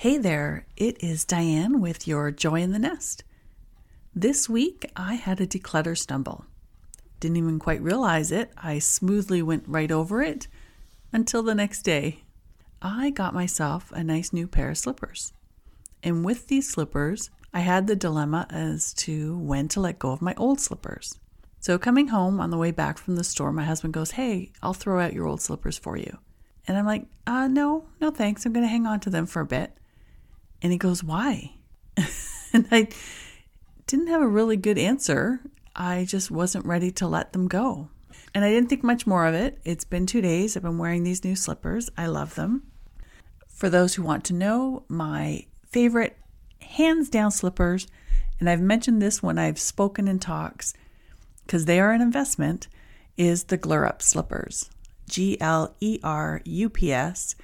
Hey there, it is Diane with your Joy in the Nest. This week I had a declutter stumble. Didn't even quite realize it. I smoothly went right over it until the next day. I got myself a nice new pair of slippers. And with these slippers, I had the dilemma as to when to let go of my old slippers. So, coming home on the way back from the store, my husband goes, Hey, I'll throw out your old slippers for you. And I'm like, uh, no, no thanks. I'm going to hang on to them for a bit. And he goes, Why? and I didn't have a really good answer. I just wasn't ready to let them go. And I didn't think much more of it. It's been two days. I've been wearing these new slippers. I love them. For those who want to know, my favorite hands down slippers, and I've mentioned this when I've spoken in talks because they are an investment, is the Glerup slippers. G L E R U P S.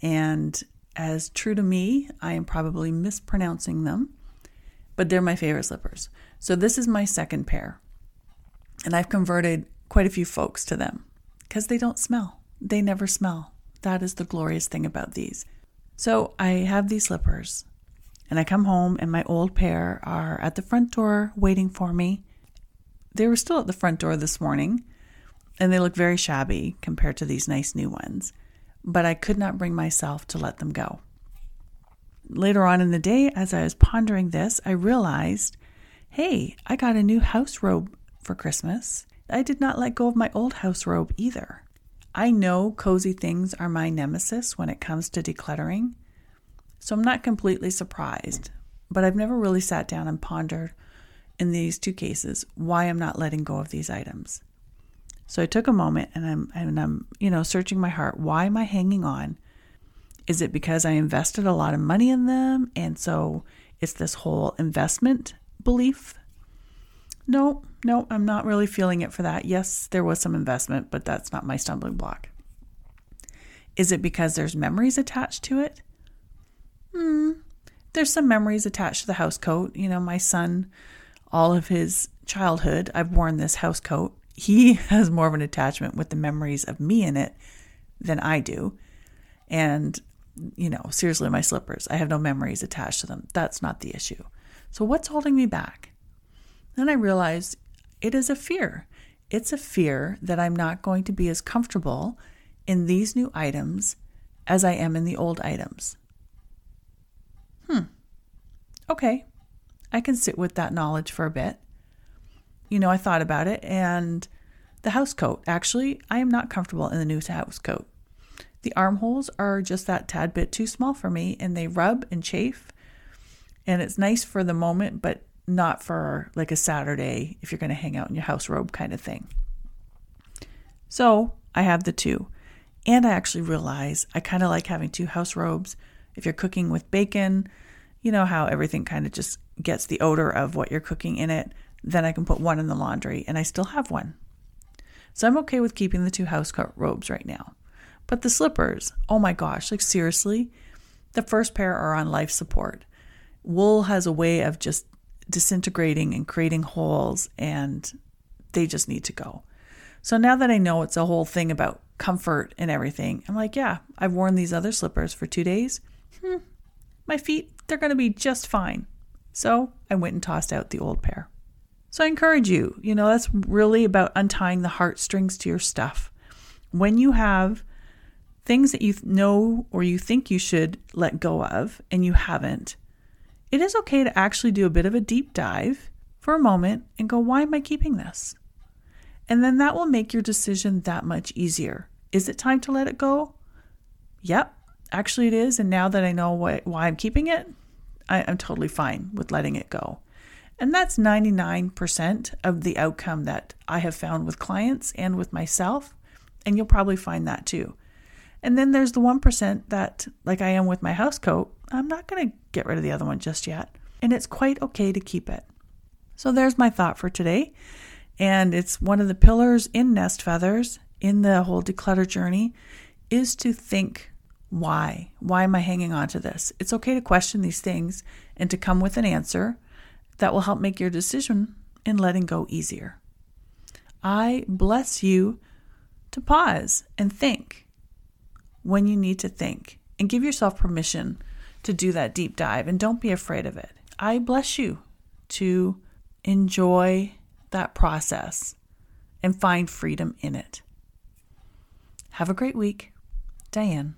And as true to me, I am probably mispronouncing them, but they're my favorite slippers. So this is my second pair. And I've converted quite a few folks to them because they don't smell. They never smell. That is the glorious thing about these. So I have these slippers and I come home and my old pair are at the front door waiting for me. They were still at the front door this morning and they look very shabby compared to these nice new ones but I could not bring myself to let them go. Later on in the day, as I was pondering this, I realized hey, I got a new house robe for Christmas. I did not let go of my old house robe either. I know cozy things are my nemesis when it comes to decluttering, so I'm not completely surprised, but I've never really sat down and pondered in these two cases why I'm not letting go of these items. So I took a moment and I'm and I'm, you know, searching my heart. Why am I hanging on? Is it because I invested a lot of money in them and so it's this whole investment belief? No, no, I'm not really feeling it for that. Yes, there was some investment, but that's not my stumbling block. Is it because there's memories attached to it? Hmm. There's some memories attached to the house coat. You know, my son, all of his childhood, I've worn this house coat he has more of an attachment with the memories of me in it than I do. And, you know, seriously, my slippers, I have no memories attached to them. That's not the issue. So, what's holding me back? Then I realized it is a fear. It's a fear that I'm not going to be as comfortable in these new items as I am in the old items. Hmm. Okay. I can sit with that knowledge for a bit you know, I thought about it and the house coat. Actually, I am not comfortable in the new house coat. The armholes are just that tad bit too small for me and they rub and chafe. And it's nice for the moment, but not for like a Saturday if you're going to hang out in your house robe kind of thing. So I have the two. And I actually realize I kind of like having two house robes. If you're cooking with bacon, you know how everything kind of just gets the odor of what you're cooking in it. Then I can put one in the laundry and I still have one. So I'm okay with keeping the two house coat robes right now. But the slippers, oh my gosh, like seriously, the first pair are on life support. Wool has a way of just disintegrating and creating holes, and they just need to go. So now that I know it's a whole thing about comfort and everything, I'm like, yeah, I've worn these other slippers for two days. Hmm, my feet, they're going to be just fine. So I went and tossed out the old pair. So I encourage you, you know, that's really about untying the heartstrings to your stuff. When you have things that you know or you think you should let go of and you haven't, it is okay to actually do a bit of a deep dive for a moment and go, why am I keeping this? And then that will make your decision that much easier. Is it time to let it go? Yep, actually it is. And now that I know why, why I'm keeping it, I, I'm totally fine with letting it go. And that's 99% of the outcome that I have found with clients and with myself. And you'll probably find that too. And then there's the 1% that, like I am with my house coat, I'm not going to get rid of the other one just yet. And it's quite okay to keep it. So there's my thought for today. And it's one of the pillars in Nest Feathers in the whole declutter journey is to think why? Why am I hanging on to this? It's okay to question these things and to come with an answer that will help make your decision in letting go easier. I bless you to pause and think when you need to think and give yourself permission to do that deep dive and don't be afraid of it. I bless you to enjoy that process and find freedom in it. Have a great week. Diane.